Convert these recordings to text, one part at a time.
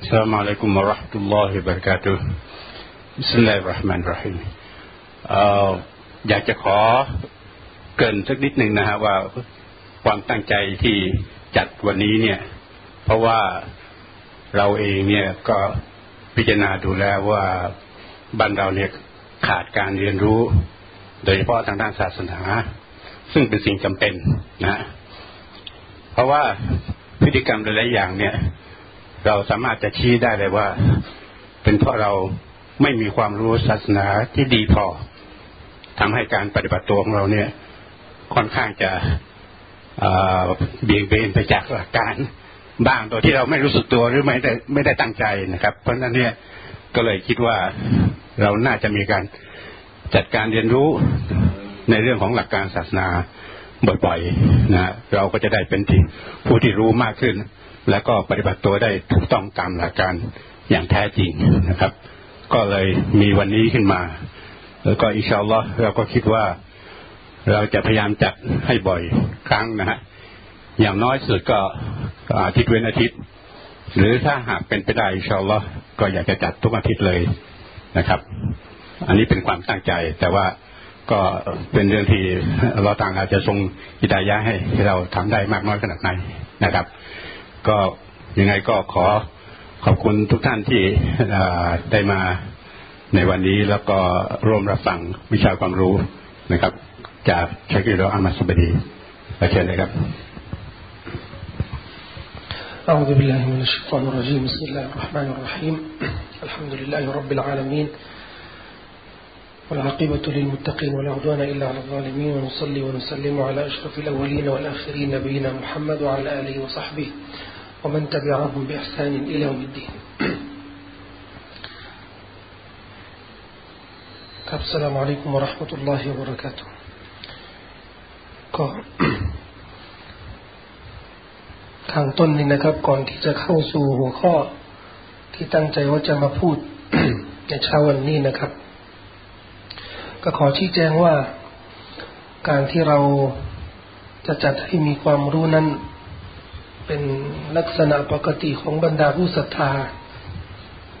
السلام عليكم ورحمة الله وبركاته بسم الله الرحمن الرحيم เอ่ออยากจะขอเกรินสักนิดหนึ่งนะฮะว่าความตั้งใจที่จัดวันนี้เนี่ย เพราะว่าเราเองเนี่ยก็พิจารณาดูแล้วว่าบ้านเราเนี่ยขาดการเรียนรู้ โดยเฉพาะทางด้านศาสนา ซึ่งเป็นสิ่งจำเป็นนะ เพราะว่าพฤติกรรมหลายๆอย่างเนี่ย เราสามารถจะชี้ได้เลยว่า เป็นเพราะเราไม่มีความรู้ศาสนาที่ดีพอทำให้การปฏิบัติตัวของเราเนี่ย ค่อนข้างจะเบี่ยงเบนไปจากหลักการบ้างโดยที่เราไม่รู้สึกตัวหรือไม่ได้ไม่ได้ตั้งใจนะครับ เพราะฉะนั้นเนี่ยก็เลยคิดว่าเราน่าจะมีการจัดการเรียนรู้ในเรื่องของหลักการศาสนาบ่อยๆนะเราก็จะได้เป็นที่ผู้ที่รู้มากขึ้น แล้วก็ปฏิบัติตัวได้ถูกต้องตามหลักการอย่างแท้จริงนะครับ ก็เลยมีวันนี้ขึ้นมา แล้วก็อิชาอัลลอฮ์เราก็คิดว่าเราจะพยายามจัดให้บ่อยครั้งนะฮะอย่างน้อยสุดก็อาทิตย์เว้นอาทิตย์ หรือถ้าหากเป็นไปได้อิชาอัลลอฮ์ก็อยากจะจัดทุกอาทิตย์เลยนะครับ อันนี้เป็นความตั้งใจ แต่ว่าก็เป็นเรื่องที่เราต่างอาจจะทรงอิดายะให้เราทำได้มากน้อยขนาดไหนนะครับ ก็ยังไงก็ขอขอบคุณทุกท่านที่ได้มาในวันนี้แล้วก็ร่วมรับฟังวิชาความรู้นะครับ จากชักิโรอามาสุบดีเชิญเลยครับ أعوذ بالله من الشيطان الرجيم بسم الله الرحمن الرحيم الحمد لله رب العالمين والعاقبة للمتقين ولا عدوان إلا على الظالمين ونصلي ونسلم على أشرف الأولين والآخرين نبينا محمد وعلى آله وصحبه ومن تبعهم بإحسان إلى يوم الدين السلام عليكم ورحمة الله وبركاته ก็ทางต้นนี้นะครับ ก่อนที่จะเข้าสู่หัวข้อ ที่ตั้งใจว่าจะมาพูด ในเช้าวันนี้นะครับ ก็ขอชี้แจงว่า การที่เราจะจัดให้มีความรู้นั้น เป็นลักษณะปกติของบรรดาผู้ศรัทธา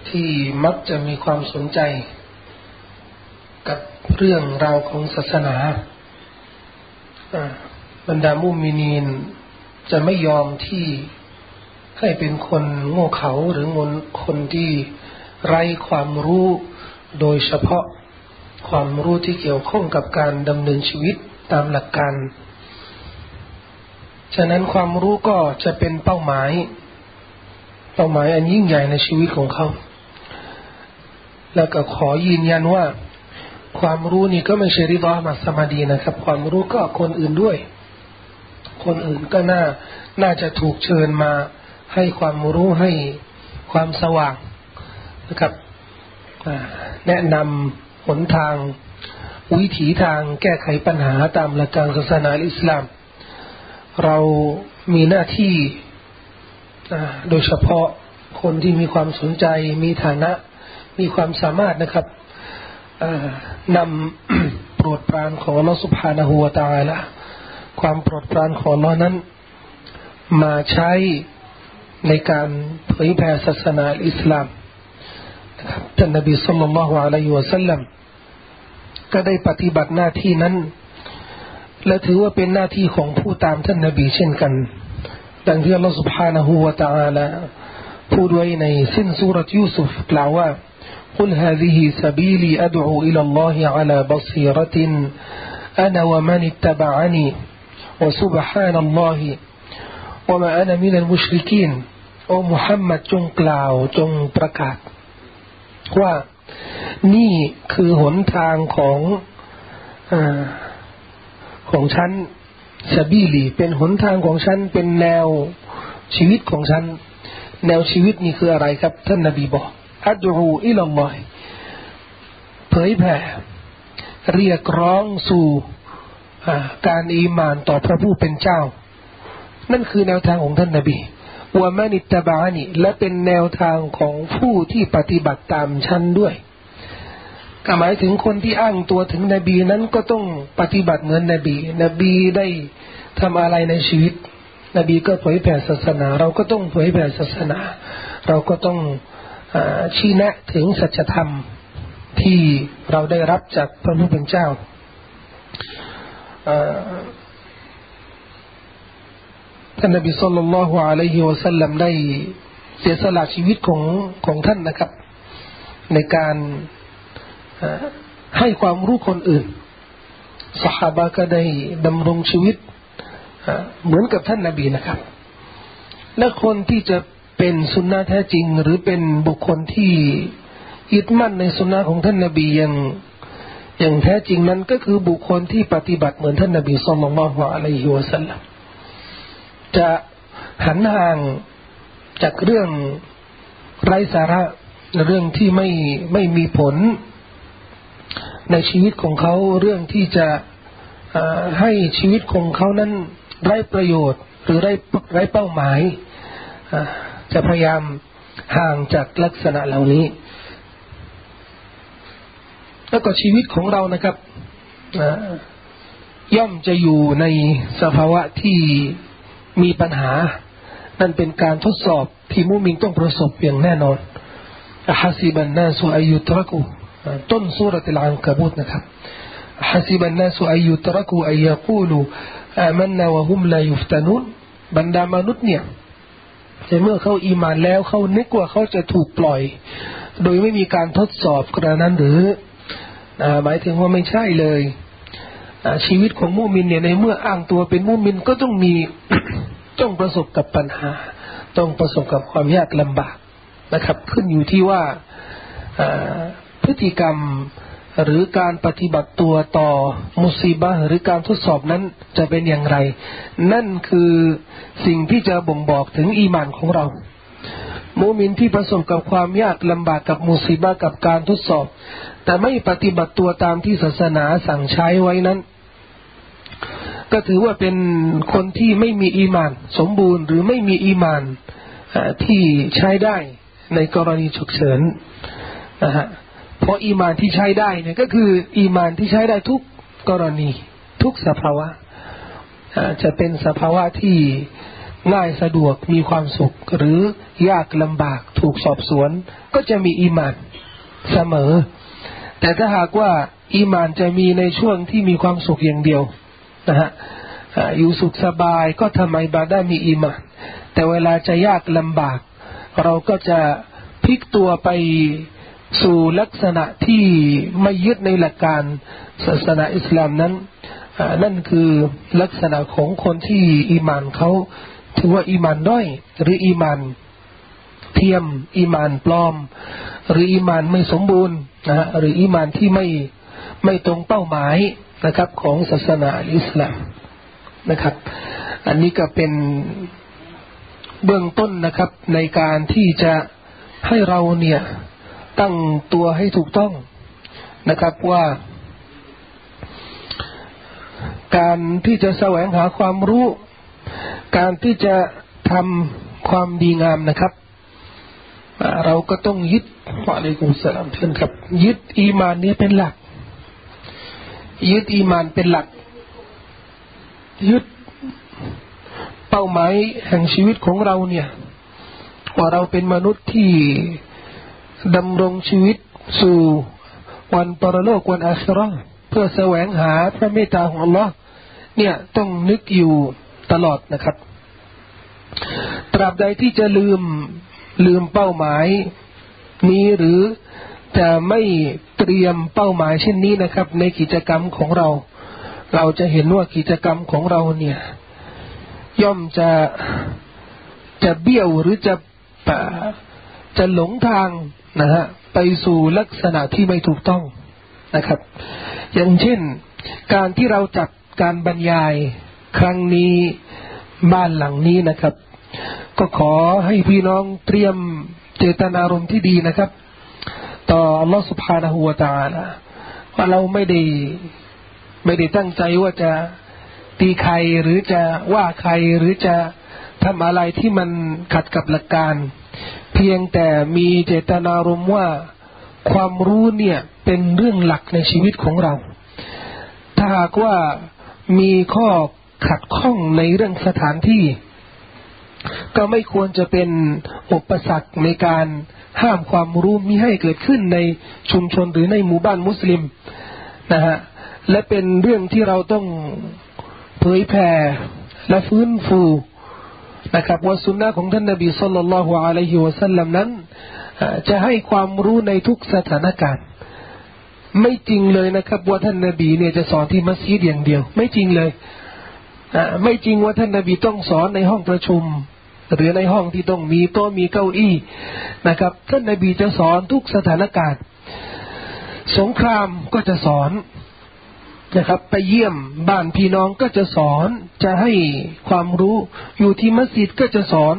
ที่มักจะมีความสนใจ กับเรื่องราวของศาสนาบรรดามุมินีนจะไม่ยอมที่ให้เป็นคนโง่เขาหรืองนคนที่ไร้ความรู้โดยเฉพาะความรู้ที่เกี่ยวข้องกับการดำเนินชีวิตตามหลักการ ฉะนั้นความรู้ก็จะเป็นเป้าหมาย เป้าหมายอันยิ่งใหญ่ในชีวิตของเขา แล้วก็ขอยืนยันว่า ความรู้นี่ก็ไม่ใช่ริบามาสมาดีนะครับ ความรู้ก็คนอื่นด้วย คนอื่นก็น่าน่าจะถูกเชิญมาให้ความรู้ให้ความสว่างนะครับแนะนำหนทาง วิถีทางแก้ไขปัญหาตามหลักการศาสนาอิสลาม เรามีหน้าที่โดยเฉพาะคนที่มีความสนใจ มีฐานะ มีความสามารถนะครับนำโปรดปรานของอัลลอฮฺสุบฮานะฮูวตาละความโปรดปรานของเรานั้น มาใช้ในการเผยแผ่ศาสนาอิสลามนะครับท่านนบีสุลต่านละฮ์อะลัยฮิวะสัลลัมก็ได้ปฏิบัติหน้าที่นั้น และถือว่าเป็นหน้าที่ของผู้ตามท่านนบีเช่นกัน ดังที่อัลลอฮฺ سبحانه และ تعالى พูดไว้ในสิ้นสุรยูซุฟกล่าวว่า قل هذه سبيلي أدعو إلى الله على بصيرة أنا ومن اتبعني وسبحان الله وما أنا من المشركين โอ้มุฮัมมัดจงกล่าวจงประกาศ ว่านี่คือหนทางของอ ของฉันซาบีลี เป็นหนทางของฉัน เป็นแนวชีวิตของฉัน แนวชีวิตนี่คืออะไรครับ ท่านนบีบอกอัดูอิลลอฮเผยแผ่เรียกร้องสู่การอีมานต่อพระผู้เป็นเจ้า นั่นคือแนวทางของท่านนาบีวามานิตบานีและเป็นแนวทางของผู้ที่ปฏิบัติตามฉันด้วย ก็หมายถึงคนที่อ้างตัวถึงนบีนั้นก็ต้องปฏิบัติเหมือนนบี นบีได้ทำอะไรในชีวิต นบีก็เผยแผ่ศาสนา เราก็ต้องเผยแผ่ศาสนา เราก็ต้องอชี้แนะถึงสัจธรรมที่เราได้รับจากพระผู้เป็นเจ้าท่านนบีสุลต่านละฮ์อะลัยฮิวะสัลลัมได้เสียสละชีวิตของของท่านนะครับ ในการ ให้ความรู้คนอื่นสหาก็ได้ดำรงชีวิตเหมือนกับท่านนาบีนะครับ และคนที่จะเป็นสุนนะแท้จริง หรือเป็นบุคคลที่ยึดมั่นในสุนนะของท่านนาบีอย่างอย่างแท้จริงนั้นก็คือบุคคลที่ปฏิบัติเหมือนท่านนาบีสุลต่านละฮ์อะลัยฮิวะสัลลัมจะหันห่างจากเรื่องไร้สาระเรื่องที่ไม่ไม่มีผล ในชีวิตของเขาเรื่องที่จะให้ชีวิตของเขานั้นไร้ประโยชน์ หรือไร้ไร้เป้าหมาย จะพยายามห่างจากลักษณะเหล่านี้ แล้วก็ชีวิตของเรานะครับย่อมจะอยู่ในสภาวะที่มีปัญหา นั่นเป็นการทดสอบที่มุมิงต้องประสบอย่างแน่นอนฮาซิบันนาสุอายุตรกู ต้นสุรติลอันกบุตนะครับ حسب الناس أن يتركوا أن يقولوا آمنا وهم لا يفتنون บรรดามนุษย์เนี่ยแต่เมื่อเขาอีมานแล้วเขานึกว่าเขาจะถูกปล่อย โดยไม่มีการทดสอบกระนั้นหรือหมายถึงว่าไม่ใช่เลยชีวิตของมุมินเนี่ยในเมื่ออ้างตัวเป็นมุมินก็ต้องมีต้องประสบกับปัญหา ต้องประสบกับความยากลำบากนะครับ ขึ้นอยู่ที่ว่า พฤติกรรมหรือการปฏิบัติตัวต่อมุสีบะหรือการทดสอบนั้นจะเป็นอย่างไร นั่นคือสิ่งที่จะบ่งบอกถึงอีมานของเรามูมินที่ประสบกับความยากลำบากกับมุสีบะกับการทดสอบ แต่ไม่ปฏิบัติตัวตามที่ศาสนาสั่งใช้ไว้นั้น ก็ถือว่าเป็นคนที่ไม่มีอีมาน สมบูรณ์หรือไม่มีอีมานที่ใช้ได้ในกรณีฉุกเฉินนะฮะ เพราะอีมานที่ใช้ได้เนี่ยก็คือ อีมานที่ใช้ได้ทุกกรณี ทุกสภาวะจะเป็นสภาวะที่ง่ายสะดวกมีความสุข หรือยากลำบากถูกสอบสวน ก็จะมีอีมานเสมอ แต่ถ้าหากว่าอีมานจะมีในช่วงที่มีความสุขอย่างเดียวนะฮะอยู่สุขสบายก็ทำไมบาได้มีอีมาน แต่เวลาจะยากลำบาก เราก็จะพลิกตัวไป สู่ลักษณะที่ไม่ยึดในหลักการศาสนาอิสลามนั้นนั่นคือลักษณะของคนที่อีมานเขาถือว่าอีมานด้อยหรืออีมานเทียมอีมานปลอม หรืออีมานไม่สมบูรณ์นะฮะหรืออีมานที่ไม่ไม่ตรงเป้าหมายนะครับ ของศาสนาอิสลามนะครับ อันนี้ก็เป็นเบื้องต้นนะครับในการที่จะให้เราเนี่ย ตั้งตัวให้ถูกต้องนะครับว่าการที่จะแสวงหาความรู้ การที่จะทำความดีงามนะครับ เราก็ต้องยึดวะลัยกุสลามเพื่อนครับ ยึดอีมานนี้เป็นหลัก ยึดอีมานเป็นหลัก ยึดเป้าหมายแห่งชีวิตของเราเนี่ย ว่าเราเป็นมนุษย์ที่ ดำรงชีวิตสู่วันปรโลกวันอาคราเพื่อแสวงหาพระเมตตาของ Allah เนี่ยต้องนึกอยู่ตลอดนะครับ ตราบใดที่จะลืมลืมเป้าหมายนี้หรือจะไม่เตรียมเป้าหมายเช่นนี้นะครับ ในกิจกรรมของเรา เราจะเห็นว่ากิจกรรมของเราเนี่ย ย่อมจะจะเบี้ยวหรือจะจะหลงทาง นะฮะไปสู่ลักษณะที่ไม่ถูกต้องนะครับ อย่างเช่น การที่เราจัดการบรรยายครั้งนี้บ้านหลังนี้นะครับ ก็ขอให้พี่น้องเตรียมเจตนารมณ์ที่ดีนะครับ ต่ออัลลอฮฺสุบฮานาหูวาตาละว่าเราไม่ได้ไม่ได้ตั้งใจว่าจะตีใครหรือจะว่าใครหรือจะทำอะไรที่มันขัดกับหลักการ พียงแต่มีเจตนารมณ์ว่าความรู้เนี่ยเป็นเรื่องหลักในชีวิตของเรา ถ้าหากว่ามีข้อขัดข้องในเรื่องสถานที่ ก็ไม่ควรจะเป็นอุปสรรคในการห้ามความรู้มิให้เกิดขึ้นในชุมชนหรือในหมู่บ้านมุสลิมนะฮะและเป็นเรื่องที่เราต้องเผยแผ่และฟื้นฟู นะครับว่าสุนนะของท่านนบีสุลต่านละฮ์อะลัยฮิวะสัลลัมนั้นจะให้ความรู้ในทุกสถานการณ์ ไม่จริงเลยนะครับ ว่าท่านนบีเนี่ยจะสอนที่มัสยิดอย่างเดียว ไม่จริงเลยไม่จริงว่าท่านนบีต้องสอนในห้องประชุม หรือในห้องที่ต้องมีโต๊ะมีเก้าอี้นะครับ ท่านนบีจะสอนทุกสถานการณ์ สงครามก็จะสอน นะครับ ไปเยี่ยมบ้านพี่น้องก็จะสอน จะให้ความรู้ อยู่ที่มัสยิดก็จะสอน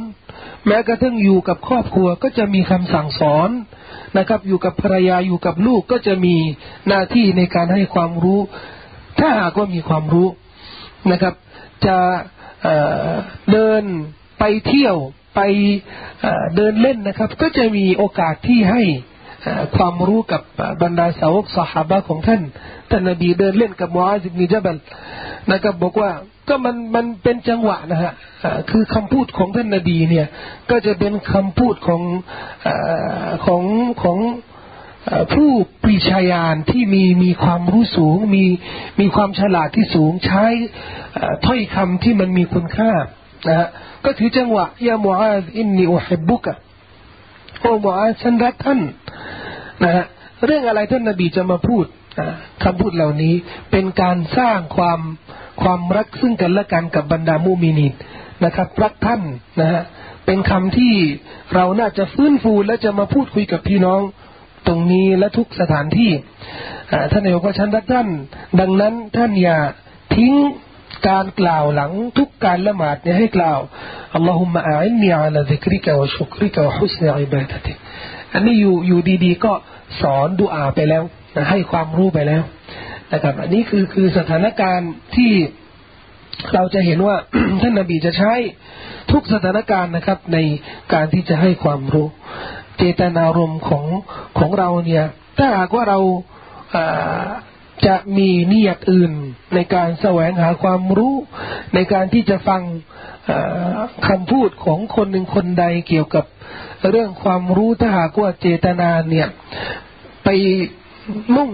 แม้กระทั่งอยู่กับครอบครัวก็จะมีคำสั่งสอนนะครับ อยู่กับภรรยาอยู่กับลูกก็จะมีหน้าที่ในการให้ความรู้ ถ้าหากว่ามีความรู้นะครับ จะเเดินไปเที่ยวไปเดินเล่นนะครับ ก็จะมีโอกาสที่ให้ ความรู้กับบรรดาสาวกสหายของท่านท่านนบีเดินเล่นกับมูอาซิบนิจบัลนะครับบอกว่าก็มันมันเป็นจังหวะนะฮะคือคำพูดของท่านนบีเนี่ย ก็จะเป็นคำพูดของของของผู้ปรีชาญาณที่มีมีความรู้สูง มีมีความฉลาดที่สูงใช้ถ้อยคำที่มันมีคุณค่านะฮะก็ถือจังหวะยามูอาซอินนีอุฮิบุกะโอ้มูอาซฉันรักท่าน นะฮะเรื่องอะไรท่านนบีจะมาพูดคำพูดเหล่านี้เป็นการสร้างความความรักซึ่งกันและกันกับบรรดามุมินีนนะครับ รักท่านนะฮะเป็นคำที่เราน่าจะฟื้นฟูและจะมาพูดคุยกับพี่น้องตรงนี้และทุกสถานที่ท่านนายกว่าฉันรักท่าน ดังนั้นท่านอย่าทิ้งการกล่าวหลังทุกการละหมาดเนี่ยให้กล่าวอัลลอฮุมะอาอินนีอัลลอฮิกริกะวะชุกริกะวะฮุสเนอิบาดะติ อันนี้อยู่อยู่ดีๆ ก็สอนดูอาไปแล้วนะให้ความรู้ไปแล้วนะครับ อันนี้คือคือสถานการณ์ที่เราจะเห็นว่าท่านนบีจะใช้ทุกสถานการณ์นะครับ ในการที่จะให้ความรู้ เจตนารมณ์ของของเราเนี่ย ถ้าหากว่าเราจะมีนิยตอื่นในการแสวงหาความรู้ ในการที่จะฟังคำพูดของคนหนึ่งคนใดเกี่ยวกับ เรื่องความรู้ถ้าหากว่าเจตนาเนี่ย ไปมุ่ง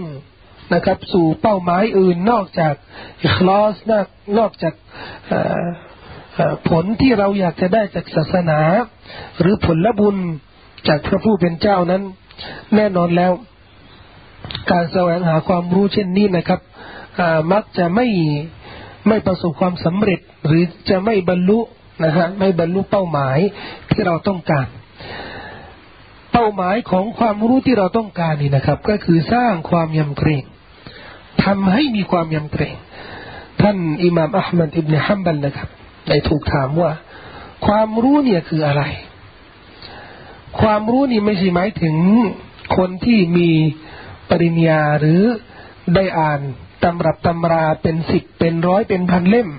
นะครับ สู่เป้าหมายอื่นนอกจากคลอสนอกนอกจากผลที่เราอยากจะได้จากศาสนา หรือผลละบุญจากพระผู้เป็นเจ้านั้น แน่นอนแล้ว การแสวงหาความรู้เช่นนี้นะครับมักจะไม่ไม่ประสบความสำเร็จ หรือจะไม่บรรลุนะฮะไม่บรรลุเป้าหมายที่เราต้องการ ป้าหมายของความรู้ที่เราต้องการนี่นะครับ ก็คือสร้างความยำเกรงทำให้มีความยำเกรง ท่านอิหม่ามอัลมัดอิบเนฮัมบัลนะครับได้ถูกถามว่า ความรู้เนี่ยคืออะไร ความรู้นี่ไม่ใช่หมายถึงคนที่มีปริญญาหรือได้อ่านตำรับตำราเป็นสิบเป็นร้อยเป็นพันเล่ม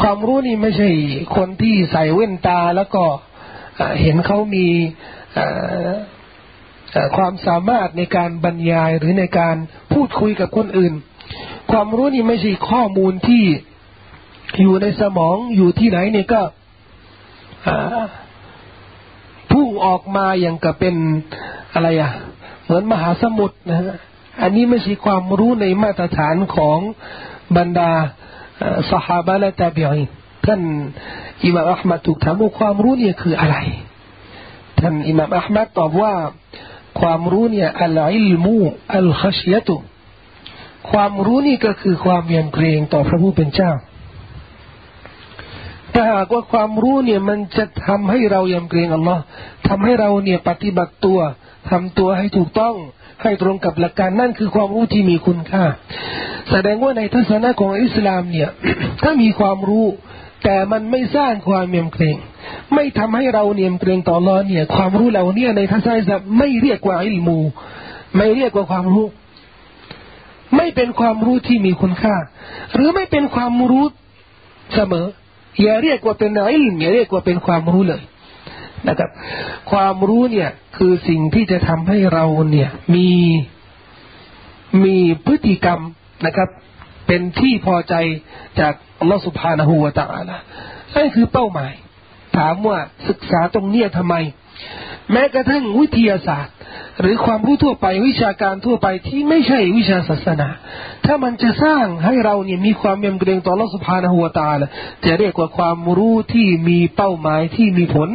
ความรู้นี่ไม่ใช่คนที่ใส่เว้นตาแล้วก็เห็นเขามี ความสามารถในการบรรยายหรือในการพูดคุยกับคนอื่น ความรู้นี่ไม่ใช่ข้อมูลที่อยู่ในสมองอยู่ที่ไหนเนี่ยก็พุ่งออกมาอย่างกับเป็นอะไรอะเหมือนมหาสมุทรนะฮะอันนี้ไม่ใช่ความรู้ในมาตรฐานของบรรดาสหายและตาบีอินท่านอิมามอัลมัดถูกถามว่าความรู้เนี่ยคืออะไร ท่านอิมามอัลมัดตอบว่า ความรู้เนี่ยอัลอิลมูอัลขชยตุความรู้นี่ก็คือความยำเกรงต่อพระผู้เป็นเจ้าถ้าหากว่าความรู้เนี่ยมันจะทำให้เรายำเกรงอัลลอฮ์ทำให้เราเนี่ยปฏิบัติตัวทำตัวให้ถูกต้อง ให้ตรงกับหลักการนั่นคือความรู้ที่มีคุณค่า แสดงว่าในทัศนะของอิสลามเนี่ย ถ้ามีความรู้ แต่มันไม่สร้างความเมียมเกรง ไม่ทำให้เราเนียมเกรงต่อรอเนี่ย ความรู้เราเนี่ยในทัศนะอิไม่เรียกว่าอิลมู ไม่เรียกว่าความรู้ ไม่เป็นความรู้ที่มีคุณค่า หรือไม่เป็นความรู้เสมอ อย่าเรียกว่าเป็นอิลมอย่าเรียกว่าเป็นความรู้เลยนะครับ ความรู้เนี่ยคือสิ่งที่จะทำให้เราเนี่ย มีมีพฤติกรรมนะครับ เป็นที่พอใจจากอัลลอฮฺสุบฮานะฮูวะตะอาลานั่นคือเป้าหมาย ถามว่าศึกษาตรงเนี้ยทำไม แม้กระทั่งวิทยาศาสตร์ หรือความรู้ทั่วไปวิชาการทั่วไปที่ไม่ใช่วิชาศาสนา ถ้ามันจะสร้างให้เราเนี่ยมีความยำเกรงต่อลอสุภาณหัวตาละจะเรียกว่าความรู้ที่มีเป้าหมายที่มีผล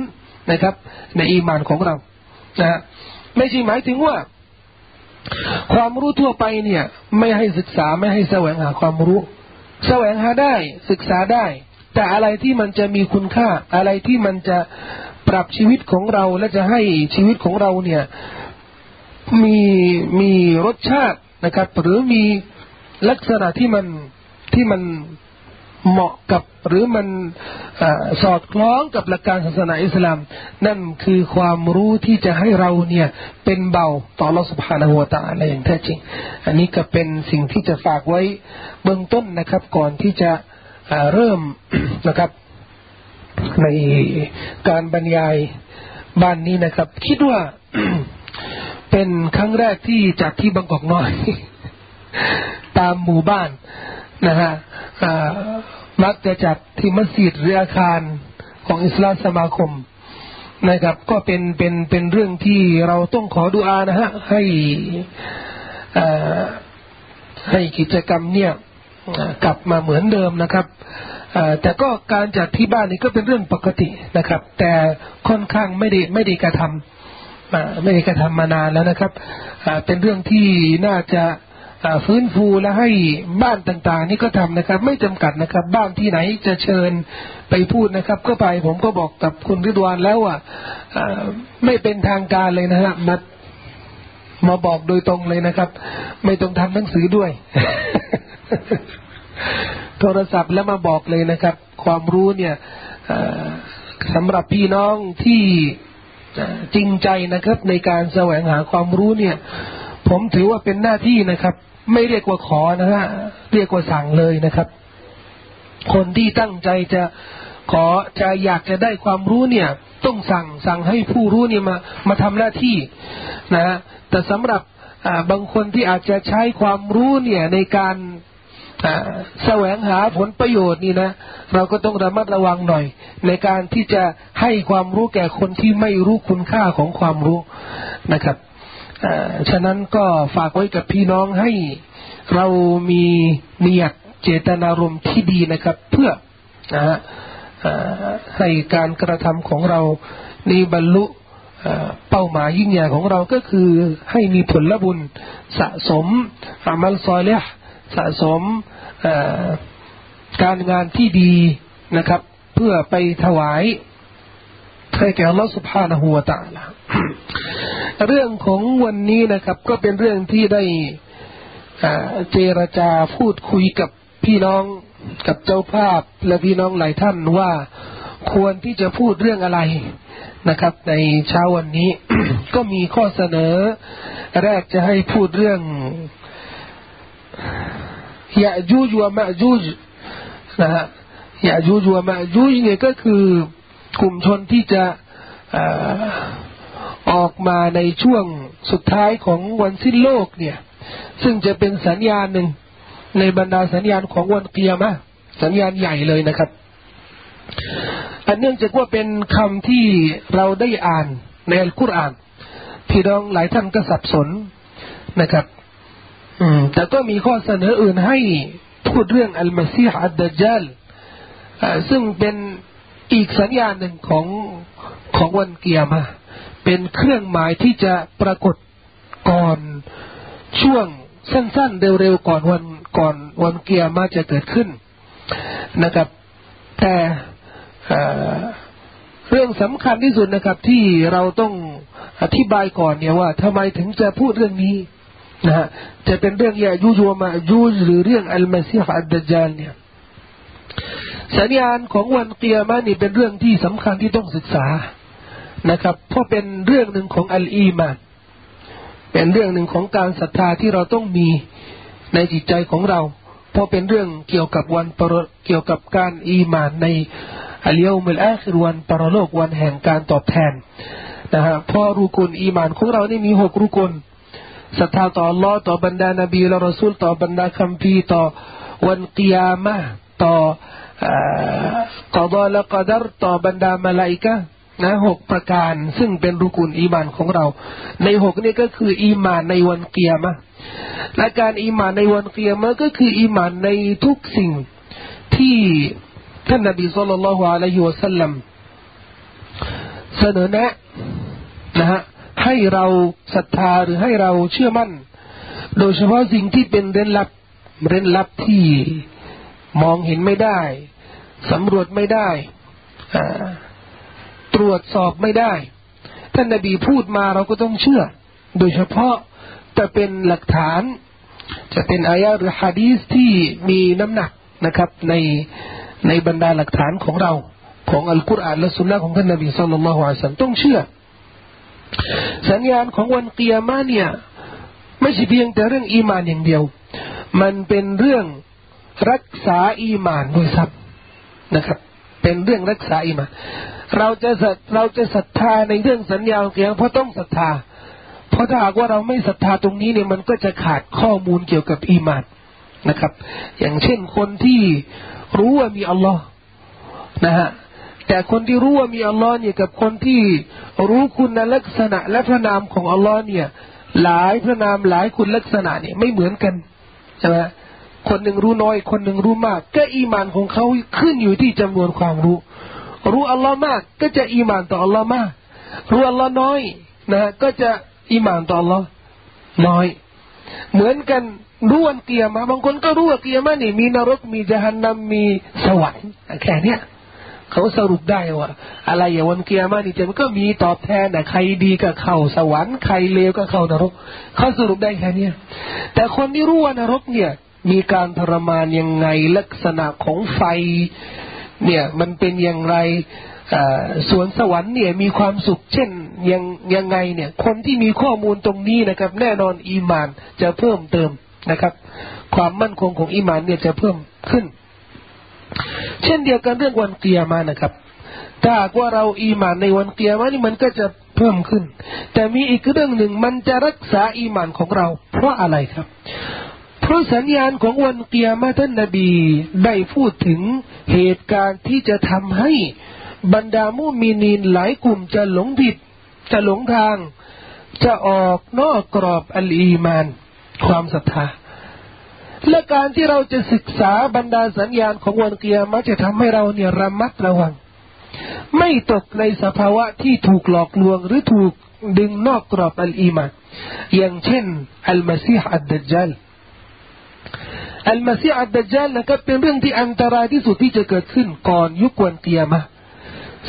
นะครับ ในอีมานของเรานะไม่ใช่หมายถึงว่า ความรู้ทั่วไปเนี่ย ไม่ให้ศึกษาไม่ให้แสวงหาความรู้ แสวงหาได้ศึกษาได้ แต่อะไรที่มันจะมีคุณค่า อะไรที่มันจะปรับชีวิตของเราและจะให้ชีวิตของเราเนี่ย มีมีรสชาตินะครับ หรือมีลักษณะที่มันที่มัน เหมาะกับหรือมันอสอดคล้องกับหลักการศาสนาอิสลาม นั่นคือความรู้ที่จะให้เราเนี่ยเป็นเบาต่อรสุภาณหัวตาอะไรอย่างแท้จริง อันนี้ก็เป็นสิ่งที่จะฝากไว้เบื้องต้นนะครับ ก่อนที่จะเริ่มนะครับ ในการบรรยายบ้านนี้นะครับ คิดว่าเป็นครั้งแรกที่จัดที่บางกอกน้อย ตามหมู่บ้านนะฮะ มักจะจัดที่มัสยิดหรืออาคารของอิสลามสมาคมนะครับ ก็เป็นเป็นเป็นเรื่องที่เราต้องขอดุอานะฮะให้ให้กิจกรรมเนี่ยกลับมาเหมือนเดิมนะครับแต่ก็การจัดที่บ้านนี่ก็เป็นเรื่องปกตินะครับ แต่ค่อนข้างไม่ได้ไม่ได้กระทำไม่ได้กระทำมานานแล้วนะครับเป็นเรื่องที่น่าจะ ฟื้นฟูและให้บ้านต่างๆ นี่ก็ทำนะครับ ไม่จำกัดนะครับ บ้านที่ไหนจะเชิญไปพูดนะครับ ก็ไปผมก็บอกกับคุณฤดวานแล้วว่าไม่เป็นทางการเลยนะฮะมามาบอกโดยตรงเลยนะครับ ไม่ต้องทำหนังสือด้วย โทรศัพท์แล้วมาบอกเลยนะครับ ความรู้เนี่ยสำหรับพี่น้องที่จริงใจนะครับ ในการแสวงหาความรู้เนี่ย ผมถือว่าเป็นหน้าที่นะครับ ไม่เรียกว่าขอนะฮะเรียกว่าสั่งเลยนะครับ คนที่ตั้งใจจะขอจะอยากจะได้ความรู้เนี่ย ต้องสั่งสั่งให้ผู้รู้เนี่ยมามาทำหน้าที่นะแต่สำหรับบางคนที่อาจจะใช้ความรู้เนี่ยในการแสวงหาผลประโยชน์นี่นะ เราก็ต้องระมัดระวังหน่อย ในการที่จะให้ความรู้แก่คนที่ไม่รู้คุณค่าของความรู้นะครับ ฉะนั้นก็ฝากไว้กับพี่น้องให้เรามีเนียดเจตนารมณ์ที่ดีนะครับ เพื่อนะฮะให้การกระทำของเรานี้บรรลุเป้าหมายยิ่งใหญ่ของเราก็คือให้มีผลบุญสะสมอามัลซอยเลียสะสมการงานที่ดีนะครับ เพื่อไปถวาย ให้แก่ลอสุภานะหัวตาละเรื่องของวันนี้นะครับ ก็เป็นเรื่องที่ได้เจรจาพูดคุยกับพี่น้องกับเจ้าภาพและพี่น้องหลายท่านว่าควรที่จะพูดเรื่องอะไรนะครับ ในเช้าวันนี้ ก็มีข้อเสนอ แรกจะให้พูดเรื่องยะจูจวะมะจูจนะฮะยะจูจวะมะจูจเนี่ยก็คือ กลุ่มชนที่จะออกมาในช่วงสุดท้ายของวันสิ้นโลกเนี่ย ซึ่งจะเป็นสัญญาณหนึ่งในบรรดาสัญญาณของวันเกียมะสัญญาณใหญ่เลยนะครับอันเนื่องจากว่าเป็นคำที่เราได้อ่านในอัลกุรอาน พี่น้องหลายท่านก็สับสนนะครับ อืม แต่ก็มีข้อเสนออื่นให้พูดเรื่องอัลมาซีฮ์อัดดัจจัลซึ่งเป็น อีกสัญญาณหนึ่งของของวันเกียร์มาเป็นเครื่องหมายที่จะปรากฏก่อนช่วงสั้นๆ เร็วๆ ก่อนวันก่อนวันเกียร์มาจะเกิดขึ้นนะครับ แต่เรื่องสำคัญที่สุดนะครับที่เราต้องอธิบายก่อนเนี่ยว่าทำไมถึงจะพูดเรื่องนี้นะฮะจะเป็นเรื่องยายูยัวมายูหรือเรื่องอัลมาซีฮ์อัดดจาลเนี่ย สัญญาณของวันเกียร์มานี่เป็นเรื่องที่สำคัญที่ต้องศึกษานะครับเพราะเป็นเรื่องหนึ่งของอัลอีมานเป็นเรื่องหนึ่งของการศรัทธาที่เราต้องมีในจิตใจของเรา เพราะเป็นเรื่องเกี่ยวกับวันปรเกี่ยวกับการอีมานในอัลเยามุลอาคิรวันปรโลกวันแห่งการตอบแทนนะฮะพอรูกุลอีมานของเรานี่มีหกรูกุลศรัทธาต่อ อัลลอฮ์ ต่อบรรดานบีและรอซูลต่อบรรดาคัมภีร์ต่อวันกิยามะต่อ กอฎอและกอดัรต่อบรรดามาลาอิกะนะหกประการซึ่งเป็นรุกุลอีมานของเรา ในหกนี่ก็คือ อีมานในวันเกียร์มะและการอีมานในวันเกียร์มะก็คือ อีมานในทุกสิ่งที่ท่านนบีสุลต่านละฮ์อะลัยฮิวะสัลลัมเสนอแนะนะฮะให้เราศรัทธาหรือให้เราเชื่อมั่น โดยเฉพาะสิ่งที่เป็นเร้นลับเร้นลับที่ มองเห็นไม่ได้สำรวจไม่ได้ตรวจสอบไม่ได้ ท่านนบีพูดมาเราก็ต้องเชื่อ โดยเฉพาะจะเป็นหลักฐาน จะเป็นอายะหรือฮะดีสที่มีน้ำหนักนะครับ ในในบรรดาหลักฐานของเรา ของอัลกุรอานและสุนนะของท่านนบีสุลต่านละฮ์วะสันต้องเชื่อ สัญญาณของวันเกียร์มาเนี่ย ไม่ใช่เพียงแต่เรื่องอีมานอย่างเดียว มันเป็นเรื่อง รักษาอีมานด้วยซ้ำนะครับ เป็นเรื่องรักษาอีมาน เราจะเราจะศรัทธาในเรื่องสัญญาเกียงเพราะต้องศรัทธา เพราะถ้าหากว่าเราไม่ศรัทธาตรงนี้เนี่ยมันก็จะขาดข้อมูลเกี่ยวกับอีมานนะครับ อย่างเช่นคนที่รู้ว่ามีอัลลอฮ์นะฮะแต่คนที่รู้ว่ามีอัลลอฮ์เนี่ยกับคนที่รู้คุณลักษณะและพระนามของอัลลอฮ์เนี่ย หลายพระนามหลายคุณลักษณะเนี่ยไม่เหมือนกันใช่ไหม คนหนึ่งรู้น้อย คนหนึ่งรู้มาก ก็อีมานของเขาขึ้นอยู่ที่จำนวนความรู้ รู้อัลลอฮ์มาก ก็จะอีมานต่ออัลลอฮ์มาก รู้อัลลอฮ์น้อยนะก็จะอีมานต่ออัลลอฮ์น้อย เหมือนกันรู้วันเกียร์มาบางคนก็รู้ว่าเกียร์มานี่มีนรกมีจหันนัมมีสวรรค์แค่เนี้ยเขาสรุปได้ว่า อะไรอย่างวันเกียร์มานี่จะมันก็มีตอบแทนนะใครดีก็เข้าสวรรค์ใครเลวก็เข้านรกเขาสรุปได้แค่เนี้ยแต่คนที่รู้ว่านรกเนี่ย มีการทรมานยังไงลักษณะของไฟ เนี่ยมันเป็นอย่างไรสวนสวรรค์เนี่ยมีความสุขเช่นยังยังไงเนี่ย คนที่มีข้อมูลตรงนี้นะครับ แน่นอนอีมานจะเพิ่มเติมนะครับ ความมั่นคงของอีมานเนี่ยจะเพิ่มขึ้น เช่นเดียวกันเรื่องวันเกียร์มานะครับ ถ้าว่าเราอีมานในวันเกียร์มานี่มันก็จะเพิ่มขึ้น แต่มีอีกเรื่องหนึ่งมันจะรักษาอีมานของเรา เพราะอะไรครับ เพราะสัญญาณของวันเกียรมาท่านนบีได้พูดถึงเหตุการณ์ที่จะทำให้บรรดามุมีนีนหลายกลุ่มจะหลงผิด จะหลงทาง จะออกนอกกรอบอัลอีมาน ความศรัทธาและการที่เราจะศึกษาบรรดาสัญญาณของวันเกียรมาจะทำให้เราเนี่ยระมัดระวัง ไม่ตกในสภาวะที่ถูกหลอกลวงหรือถูกดึงนอกกรอบอัลอีมานอย่างเช่นอัลมาซีฮ์อัดดัจจัล อัลมาซีอัดดัจจาลนะครับเป็นเรื่องที่อันตรายที่สุดที่จะเกิดขึ้นก่อนยุควันเกียร์มา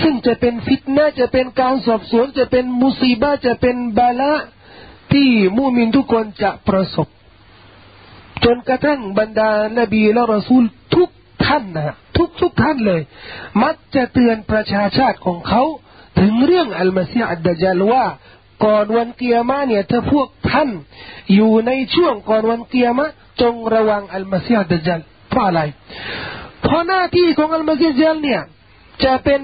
ซึ่งจะเป็นฟิตนะจะเป็นการสอบสวนจะเป็นมุสีบาจะเป็นบาละที่มุมินทุกคนจะประสบ จนกระทั่งบรรดานบีและรอซูลทุกท่านนะทุกทุกท่านเลย มักจะเตือนประชาชาติของเขา ถึงเรื่องอัลมาซีอัดดัจจาลว่าก่อนวันเกียร์มาเนี่ยถ้าพวกท่านอยู่ในช่วงก่อนวันเกียร์มา จงระวังอัลมาซีฮ์ดัจจัลเพราะอะไร เพราะหน้าที่ของอัลมาซีฮ์ดัจจัลเนี่ยจะเป็น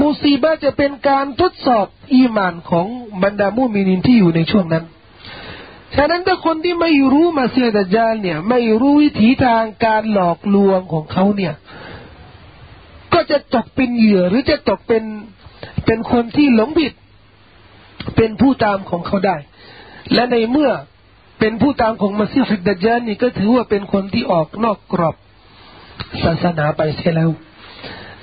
มุซีบะจะเป็นการทดสอบอีมานของบรรดามุมินินที่อยู่ในช่วงนั้น ฉะนั้นถ้าคนที่ไม่รู้มาเซียดัจจาลเนี่ย ไม่รู้วิถีทางการหลอกลวงของเขาเนี่ย ก็จะตกเป็นเหยื่อหรือจะตกเป็นเป็นคนที่หลงผิด เป็นผู้ตามของเขาได้ และในเมื่อ เป็นผู้ตามของมัซีฮิดดัจจานนี่ก็ถือว่าเป็นคนที่ออกนอกกรอบศาสนาไปเสียแล้ว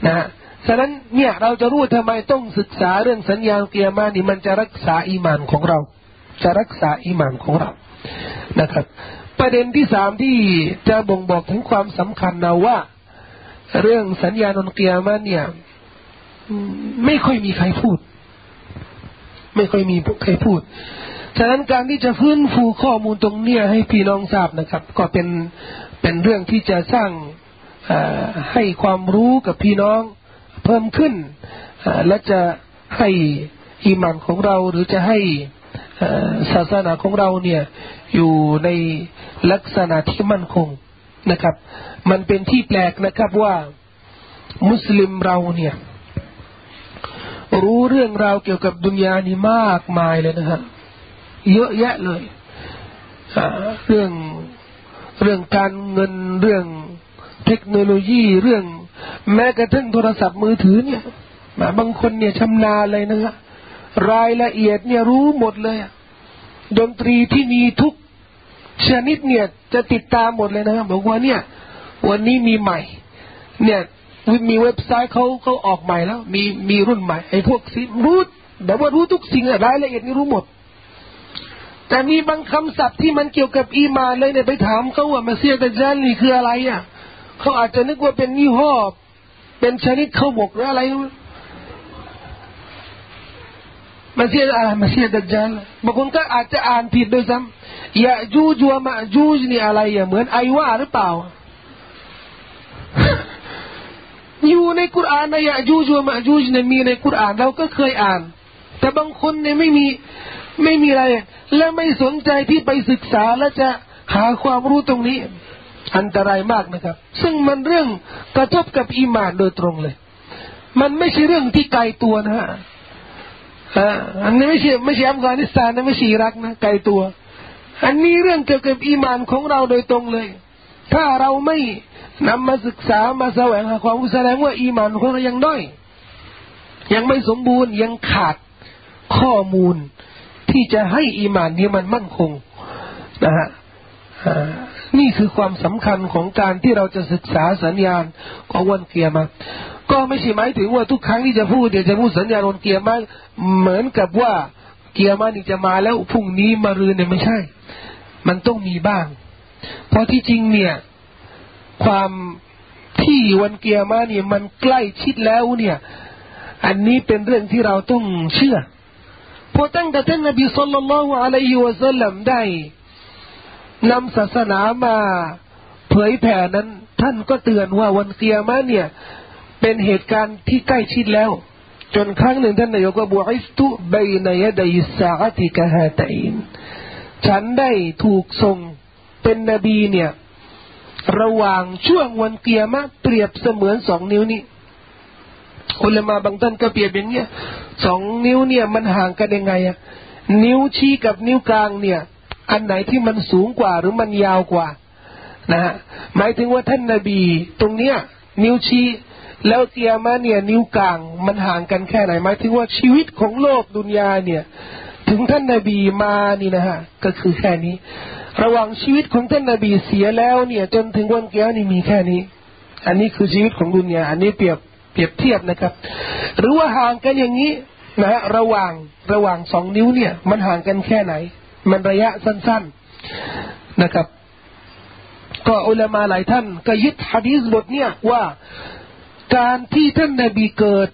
นะฉะนั้นเนี่ยเราจะรู้ทำไมต้องศึกษาเรื่องสัญญาณเกียร์มานี่มันจะรักษาอีมานของเรา จะรักษาอีมานของเรานะครับ ประเด็นที่สามที่จะบ่งบอกถึงความสำคัญนะว่า เรื่องสัญญาณเกียร์มาเนี่ยไม่ค่อยมีใครพูด ไม่ค่อยมีใครพูด ฉะนั้นการที่จะฟื้นฟูข้อมูลตรงเนี้ยให้พี่น้องทราบนะครับ ก็เป็นเป็นเรื่องที่จะสร้างให้ความรู้กับพี่น้องเพิ่มขึ้น และจะให้อิมานของเราหรือจะให้ศาสนาของเราเนี่ยอยู่ในลักษณะที่มั่นคงนะครับ มันเป็นที่แปลกนะครับว่ามุสลิมเราเนี่ยรู้เรื่องราวเกี่ยวกับดุนยานี่มากมายเลยนะฮะ เยอะแยะเลยเรื่องเรื่องการเงินเรื่องเทคโนโลยีเรื่อง แม้กระทั่งโทรศัพท์มือถือเนี่ยบางคนเนี่ยชำนาญเลยนะครับรายละเอียดเนี่ยรู้หมดเลยดนตรีที่มีทุกชนิดเนี่ย จะติดตามหมดเลยนะครับบอกว่าเนี่ย วันนี้มีใหม่ เนี่ยมีเว็บไซต์เขาเขาออกใหม่แล้ว มีมีรุ่นใหม่ไอ้พวกสิรู้แบบว่ารู้ทุกสิ่งรายละเอียดนี่รู้หมด แต่มีบางคำศัพท์ที่มันเกี่ยวกับอีมานเลยเนี่ยไปถามเขาว่ามาเซียดัจจานนี่คืออะไรอะเขาอาจจะนึกว่าเป็นยี่ห้อ เป็นชนิดข้าวบกหรืออะไรมาเสียอะไรมาเสียดัจจานบางคนก็อาจจะอ่านผิดด้วยซ้ำยาจูจัวมาจูจนี่อะไรอะเหมือนไอว่าหรือเปล่า อยู่ในกุรอานนะยาจูจัวมาจูจเนี่ยมีในกุรอานเราก็เคยอ่าน แต่บางคนเนี่ยไม่มี ไม่มีอะไร และไม่สนใจที่ไปศึกษาและจะหาความรู้ตรงนี้ อันตรายมากนะครับ ซึ่งมันเรื่องกระทบกับอีมานโดยตรงเลย มันไม่ใช่เรื่องที่ไกลตัวนะฮะอันนี้ไม่ใช่ไม่ใช่อัฟกานิสถานนะไม่ใช่อิรักนะไกลตัว อันนี้เรื่องเกี่ยวกับอีมานของเราโดยตรงเลย ถ้าเราไม่นำมาศึกษามาแสวงหาความรู้แสดงว่าอีมานของเรายังด้อยยังไม่สมบูรณ์ยังขาดข้อมูล ที่จะให้อีมานนี้มันมั่นคงนะฮะนี่คือความสำคัญของการที่เราจะศึกษาสัญญาณของวันเกียร์มา ก็ไม่ใช่หมายถึงว่าทุกครั้งที่จะพูดเดี๋ยวจะพูดสัญญาณวันเกียร์มาเหมือนกับว่าเกียร์มานี่จะมาแล้วพรุ่งนี้มารืนเนี่ยไม่ใช่ มันต้องมีบ้าง เพราะที่จริงเนี่ย ความที่วันเกียร์มาเนี่ยมันใกล้ชิดแล้วเนี่ย อันนี้เป็นเรื่องที่เราต้องเชื่อ พราะตั้งแต่ท่านนบีสุลต่านละฮ์อะลัยฮิวะสัลลัมได้นำศาสนามาเผยแผ่นั้น ท่านก็เตือนว่าวันเกียร์มาเนี่ย เป็นเหตุการณ์ที่ใกล้ชิดแล้ว จนครั้งหนึ่งท่านนายกบอกอิสตุบยนยดยสาติกะฮาตันฉันได้ถูกส่งเป็นนบีเนี่ย ระหว่างช่วงวันเกียร์มาเปรียบเสมือนสองนิ้วนี้ อุลามาบางท่านก็เปรียบอย่างเงี้ยสองนิ้วเนี่ยมันห่างกันยังไงอะนิ้วชี้กับนิ้วกลางเนี่ย อันไหนที่มันสูงกว่าหรือมันยาวกว่า นะฮะหมายถึงว่าท่านนาบี ตรงเนี้ย นิ้วชี้ แล้วเตียมาเนี่ย นิ้วกลาง มันห่างกันแค่ไหนหมายถึงว่าชีวิตของโลกดุนยาเนี่ย ถึงท่านนาบีมานี่นะฮะก็คือแค่นี้ ระหว่างชีวิตของท่านนาบีเสียแล้วเนี่ย จนถึงวันเกียรนี่มีแค่นี้ อันนี้คือชีวิตของดุนยาอันนี้เปรียบ ปรียบเทียบนะครับ หรือว่าห่างกันอย่างนี้นะฮะระหว่างระหว่างสองนิ้วเนี่ย มันห่างกันแค่ไหน มันระยะสั้น ๆนะครับ ก็อุลามาหลายท่าน ก็ยึดฮะดีษบทเนี่ยว่าการที่ท่านนบีเกิด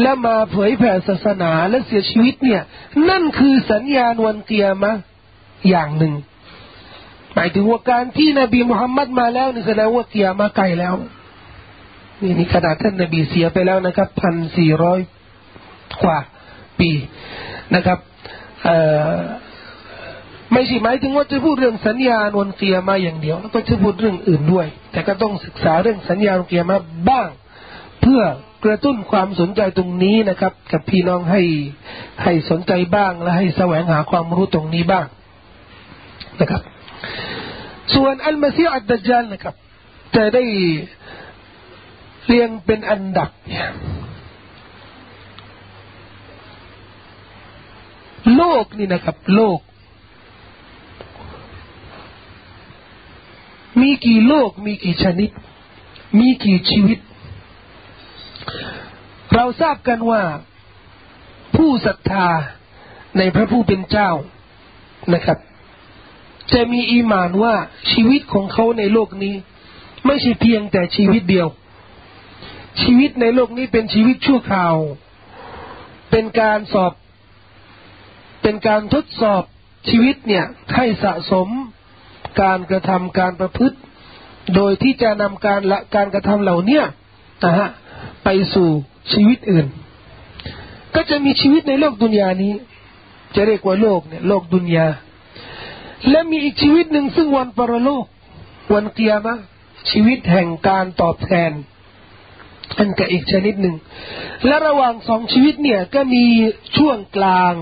และมาเผยแผ่ศาสนาและเสียชีวิตเนี่ย นั่นคือสัญญาณวันเกียรมะอย่างหนึ่งหมายถึงว่าการที่นบีมุฮัมมัดมาแล้วนี่แสดงว่าเกียรมาไกลแล้ว นี่นี่ขนาดท่านนบีเสียไปแล้วนะครับพันสี่ร้อยกว่าปีนะครับไม่ใช่หมายถึงว่าจะพูดเรื่องสัญญาณวันเกียมาอย่างเดียว แล้วก็จะพูดเรื่องอื่นด้วย แต่ก็ต้องศึกษาเรื่องสัญญาณเกียมาบ้าง เพื่อกระตุ้นความสนใจตรงนี้นะครับ กับพี่น้องให้ให้สนใจบ้างและให้แสวงหาความรู้ตรงนี้บ้างนะครับ ส่วนอัลมาซีอัดดัจจัลนะครับจะได้ เรียงเป็นอันดับเนี่ยโลกนี่นะครับ โลก มีกี่โลก มีกี่ชนิด มีกี่ชีวิต เราทราบกันว่าผู้ศรัทธาในพระผู้เป็นเจ้านะครับ จะมีอีมานว่าชีวิตของเขาในโลกนี้ ไม่ใช่เพียงแต่ชีวิตเดียว ชีวิตในโลกนี้เป็นชีวิตชั่วคราว เป็นการสอบ เป็นการทดสอบชีวิตเนี่ยให้สะสมการกระทำการประพฤติ โดยที่จะนำการละการกระทำเหล่านี้นะฮะไปสู่ชีวิตอื่น ก็จะมีชีวิตในโลกดุนยานี้ จะเรียกว่าโลกเนี่ยโลกดุนยา และมีอีกชีวิตหนึ่งซึ่งวันปรโลก วันเกียร์มะชีวิตแห่งการตอบแทน อันกับอีกชนิดหนึ่ง และระหว่างสองชีวิตเนี่ยก็มีช่วงกลาง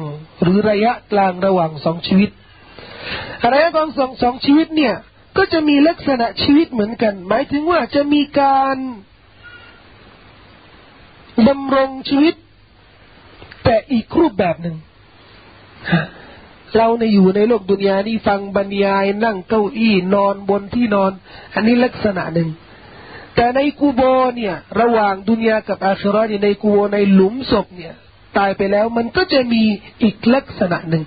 หรือระยะกลางระหว่างสองชีวิตระยะของสองสองชีวิตเนี่ย ก็จะมีลักษณะชีวิตเหมือนกัน หมายถึงว่าจะมีการดำรงชีวิต แต่อีกรูปแบบหนึ่งเราในอยู่ในโลกดุนยานี่ฟังบรรยายนั่งเก้าอี้นอนบนที่นอน อันนี้ลักษณะหนึ่ง แต่ในกูโบเนี่ย ระหว่างดุนยากับอาคิรอเนี่ยในกูโบในหลุมศพเนี่ย ตายไปแล้วมันก็จะมีอีกลักษณะหนึ่ง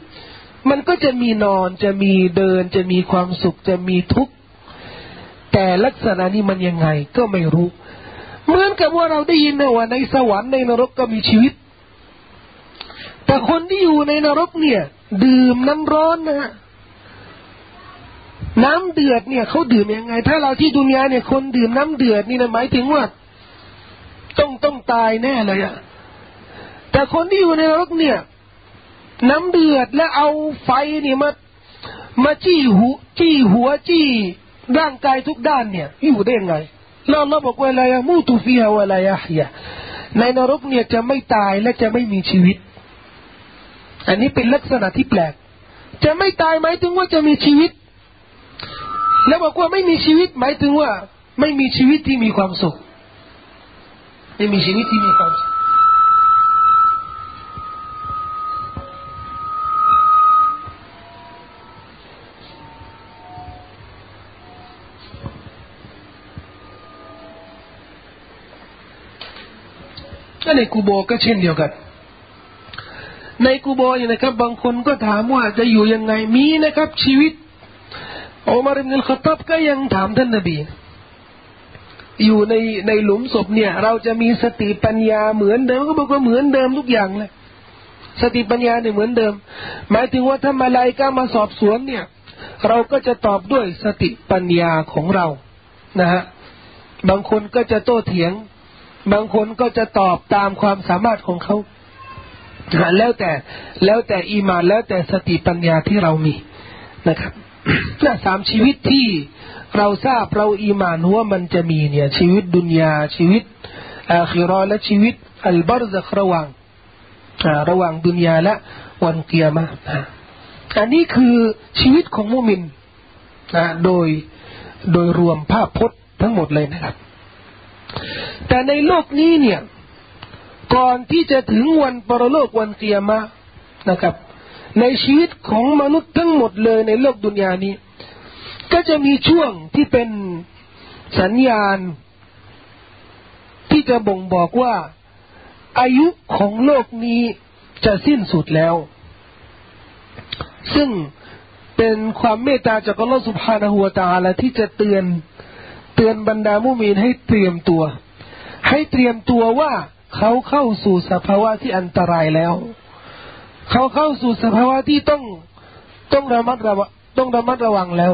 มันก็จะมีนอนจะมีเดินจะมีความสุขจะมีทุกข์แต่ลักษณะนี้มันยังไงก็ไม่รู้ เหมือนกับว่าเราได้ยินนะว่าในสวรรค์ในนรกก็มีชีวิต แต่คนที่อยู่ในนรกเนี่ย ดื่มน้ำร้อนนะฮะ น้ำเดือดเนี่ยเขาดื่มยังไง ถ้าเราที่ดุนยาเนี่ยคนดื่มน้ำเดือดนี่นะหมายถึงว่าต้องต้องตายแน่เลยอะแต่คนที่อยู่ในนรกเนี่ย น้ำเดือดและเอาไฟเนี่ยมามาจี้หูจี้หัวจี้ร่างกายทุกด้านเนี่ย อยู่ได้ยังไงเราเราบอกว่าอะไรมูตุฟีฮาวะลายะฮยะในนรกเนี่ยจะไม่ตายและจะไม่มีชีวิต อันนี้เป็นลักษณะที่แปลก จะไม่ตายหมายถึงว่าจะมีชีวิต แล้วบอกว่าไม่มีชีวิตหมายถึงว่า ไม่มีชีวิตที่มีความสุข ไม่มีชีวิตที่มีความสุขในกูโบก็เช่นเดียวกัน ในกูโบเนี่ยนะครับ บางคนก็ถามว่าจะอยู่ยังไงมีนะครับ ชีวิต อุมารอิบนุลขตับก็ยังถามท่านนบี อยู่ในในหลุมศพเนี่ย เราจะมีสติปัญญาเหมือนเดิมก็บอกว่าเหมือนเดิมทุกอย่างเลยสติปัญญาเนี่ยเหมือนเดิม หมายถึงว่าถ้ามาลายกามาสอบสวนเนี่ย เราก็จะตอบด้วยสติปัญญาของเรานะฮะบางคนก็จะโต้เถียง บางคนก็จะตอบตามความสามารถของเขาแล้วแต่แล้วแต่อีมานแล้วแต่สติปัญญาที่เรามีนะครับ น่สามชีวิตที่เราทราบเราอีมานว่ามันจะมีเนี่ย ชีวิตดุนยาชีวิตอาคิรอและชีวิตอัลบารซักระหว่างระหว่างดุนยาและวันเกียร์มาอันนี้คือชีวิตของมุมินนะโดยโดยรวมภาพพจน์ทั้งหมดเลยนะครับ แต่ในโลกนี้เนี่ย ก่อนที่จะถึงวันปรโลกวันเกียรมะนะครับ ในชีวิตของมนุษย์ทั้งหมดเลยในโลกดุนยานี้ ก็จะมีช่วงที่เป็นสัญญาณ ที่จะบ่งบอกว่า อายุของโลกนี้จะสิ้นสุดแล้ว ซึ่งเป็นความเมตตาจากอัลลอฮฺสุบฮานะฮูวตาละที่จะเตือนเตือนบรรดามุมีนให้เตรียมตัว ให้เตรียมตัวว่าเขาเข้าสู่สภาวะที่อันตรายแล้ว เขาเข้าสู่สภาวะที่ต้องต้องระมัดระวังต้องระมัดระวังแล้ว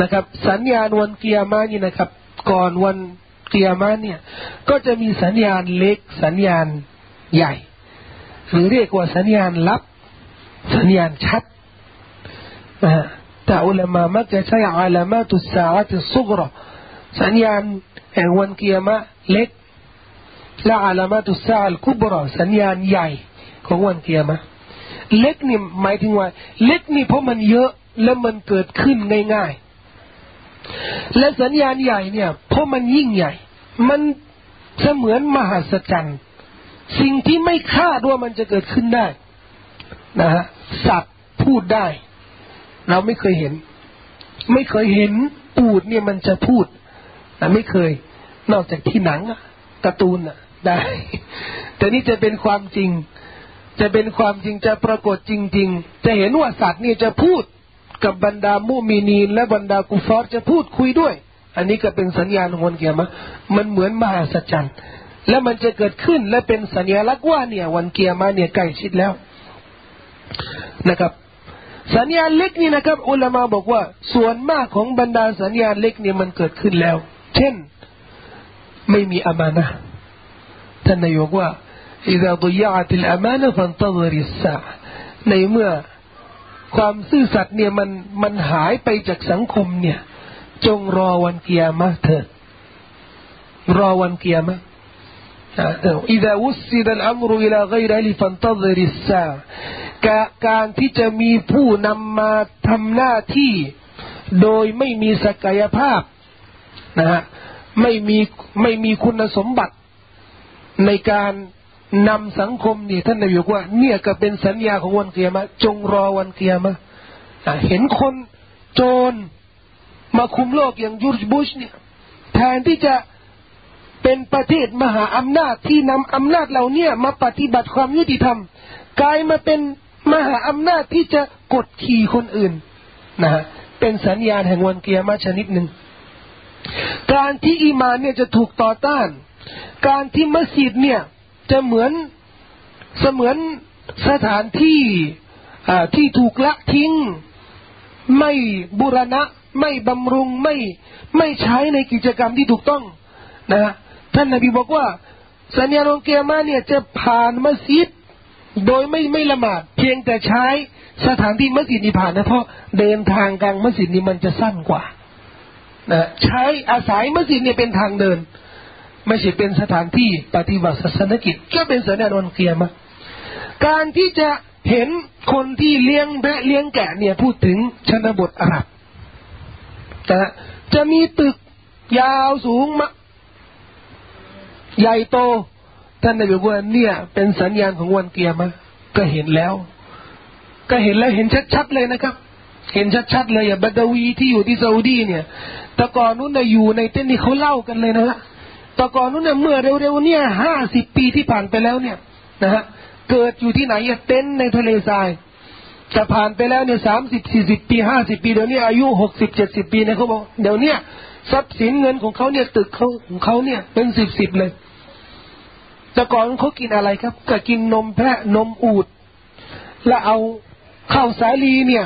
นะครับ สัญญาณวันเกียร์มานี่นะครับ ก่อนวันเกียร์มาเนี่ย ก็จะมีสัญญาณเล็กสัญญาณใหญ่ หรือเรียกว่าสัญญาณลับ สัญญาณชัดนะแต่อุลามามักจะใช้อาลามาตุสาติสุกรสัญญาณแห่งวันเกียรมะเล็กและอาลามาตุสาลคุบรอสัญญาณใหญ่ของวันเกียรมะ เล็กนี่หมายถึงว่า เล็กนี่เพราะมันเยอะและมันเกิดขึ้นง่ายๆ และสัญญาณใหญ่เนี่ย เพราะมันยิ่งใหญ่ มันเสมือนมหัศจรรย์สิ่งที่ไม่คาดว่ามันจะเกิดขึ้นได้ นะฮะสัตว์พูดได้ เราไม่เคยเห็น ไม่เคยเห็นอูดเนี่ยมันจะพูดแต่ไม่เคย นอกจากที่หนังการ์ตูนอะได้ แต่นี่จะเป็นความจริง จะเป็นความจริงจะปรากฏจริง ๆ จะเห็นว่าสัตว์นี่จะพูดกับบรรดามุมีนีและบรรดากุฟอร์จะพูดคุยด้วย อันนี้ก็เป็นสัญญาณของวันเกียรมะมันเหมือนมหาสัจจรรย์และมันจะเกิดขึ้นและเป็นสัญลักษณ์ว่าเนี่ยวันเกียรมาเนี่ยใกล้ชิดแล้วนะครับ สัญญาณเล็กนี่นะครับ อุลามาบอกว่า ส่วนมากของบรรดาสัญญาณเล็กเนี่ยมันเกิดขึ้นแล้ว เช่น ไม่มีอามานะท่านนายกว่า إذا ضيعت الأمانة فانتظر الساعة ในเมื่อความซื่อสัตย์เนี่ยมันมันหายไปจากสังคมเนี่ย จงรอวันเกียร์มาเถิดรอวันเกียร์มา إذا وسد الأمر إلى غير أهل فانتظر الساعة การที่จะมีผู้นำมาทำหน้าที่ โดยไม่มีศักยภาพนะฮะไม่มีไม่มีคุณสมบัติ ในการ นำสังคมนี่ท่านนายกว่า เนี่ยก็เป็นสัญญาของวันเกียร์มาจงรอวันเกียร์มาเห็นคนโจรมาคุมโลกอย่างยูร์จบุชเนี่ยแทนที่จะเป็นประเทศมหาอำนาจที่นำอำนาจเหล่านี้มาปฏิบัติความยุติธรรม กลายมาเป็นมหาอำนาจที่จะกดขี่คนอื่นนะฮะเป็นสัญญาณแห่งวันเกียร์มาชนิดหนึ่งการที่อีมานเนี่ยจะถูกต่อต้าน การที่มัสยิดเนี่ย จะเหมือนเสมือนสถานที่ที่ถูกละทิ้ง ไม่บุรณะ ไม่บำรุงไม่ไม่ใช้ในกิจกรรมที่ถูกต้องนะท่านนบีบอกว่า สัญญาณองเกียมาเนี่ยจะผ่านมัสยิด โดยไม่ไม่ละหมาดเพียงแต่ใช้สถานที่มัสยิดนี้ผ่านนะเพราะเดินทางกลางมัสยิดนี้มันจะสั้นกว่านะใช้อาศัยมัสยิดเนี่ยเป็นทางเดิน ไม่ใช่เป็นสถานที่ปฏิบัติศาสนกิจก็เป็นสัญญาณองเกียมาการที่จะเห็นคนที่เลี้ยงแพะเลี้ยงแกะเนี่ยพูดถึงชนบทอาหรับแต่จะมีตึกยาวสูงมาใหญ่โตท่านนายบอกว่าเนี่ย เป็นสัญญาณของวันเกียรมาก็เห็นแล้ว ก็เห็นแล้วเห็นชัดๆเลยนะครับ เห็นชัดๆเลยอย่าบัดวีที่อยู่ที่ซาอุดีเนี่ยแต่ก่อนนู้นน่ะอยู่ในเต้นนี่เขาเล่ากันเลยนะฮะ แต่ก่อนนู้นน่ะเมื่อเร็วๆเนี่ยห้าสิบปีที่ผ่านไปแล้วเนี่ยนะฮะเกิดอยู่ที่ไหนเต้นในทะเลทรายแต่ผ่านไปแล้วเนี่ยสามสิบสี่สิบปีห้าสิบปีเดี๋ยวนี้อายุหกสิบเจ็ดสิบปีเนี่ยเขาบอกเดี๋ยวเนี้ยทรัพย์สินเงินของเขาเนี่ยตึกเขาของเขาเนี่ยเป็นสิบสิบเลย แต่ก่อนเขากินอะไรครับ ก็กินนมแพะนมอูด แล้วเอาข้าวสาลีเนี่ย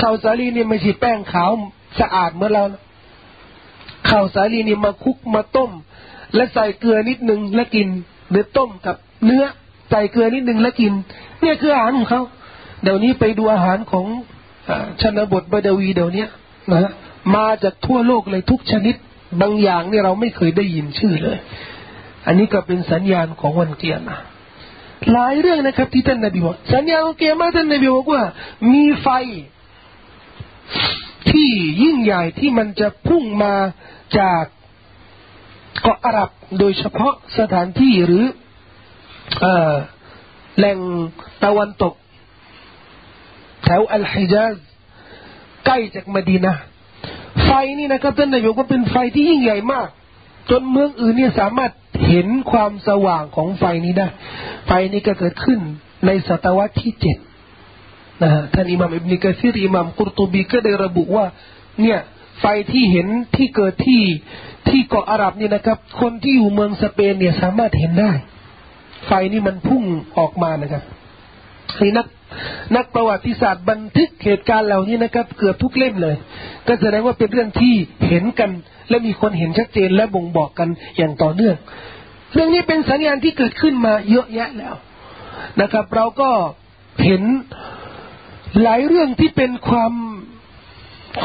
ข้าวสาลีเนี่ยไม่ใช่แป้งขาวสะอาดเมื่อเรา ข้าวสาลีนี่มาคุกมาต้ม และใส่เกลือนิดนึงแล้วกิน หรือต้มกับเนื้อใส่เกลือนิดนึงแล้วกิน เนี่ยคืออาหารของเขาเดี๋ยวนี้ไปดูอาหารของชนบทบดวีเดี๋ยวนี้นะมาจากทั่วโลกเลยทุกชนิดบางอย่างเนี่ยเราไม่เคยได้ยินชื่อเลย อันนี้ก็เป็นสัญญาณของวันเกียรติหลายเรื่องนะครับที่ท่านนบีบอกสัญญาณของเกียรติท่านนบีบอกว่า มีไฟที่ยิ่งใหญ่ที่มันจะพุ่งมา จากเกาะอาหรับโดยเฉพาะสถานที่หรือแหล่งตะวันตก แถวอัลฮิจาซใกล้จากมดีนะไฟนี่นะครับท่านนายกก็เป็นไฟที่ยิ่งใหญ่มาก จนเมืองอื่นเนี่ยสามารถเห็นความสว่างของไฟนี้ได้ ไฟนี้ก็เกิดขึ้นในศตวรรษที่เจ็ดนะฮะท่านอิหม่ามอิบนิกะซีรอิหม่ามกุรตุบีก็ได้ระบุว่า เนี่ย ไฟที่เห็นที่เกิดที่ที่เกาะอาหรับเนี่ยนะครับ คนที่อยู่เมืองสเปนเนี่ยสามารถเห็นได้ ไฟนี่มันพุ่งออกมานะครับนี่นักนักประวัติศาสตร์บันทึกเหตุการณ์เหล่านี้นะครับ เกือบทุกเล่มเลย ก็แสดงว่าเป็นเรื่องที่เห็นกัน และมีคนเห็นชัดเจนและบ่งบอกกันอย่างต่อเนื่อง เรื่องนี้เป็นสัญญาณที่เกิดขึ้นมาเยอะแยะแล้วนะครับ เราก็เห็นหลายเรื่องที่เป็นความ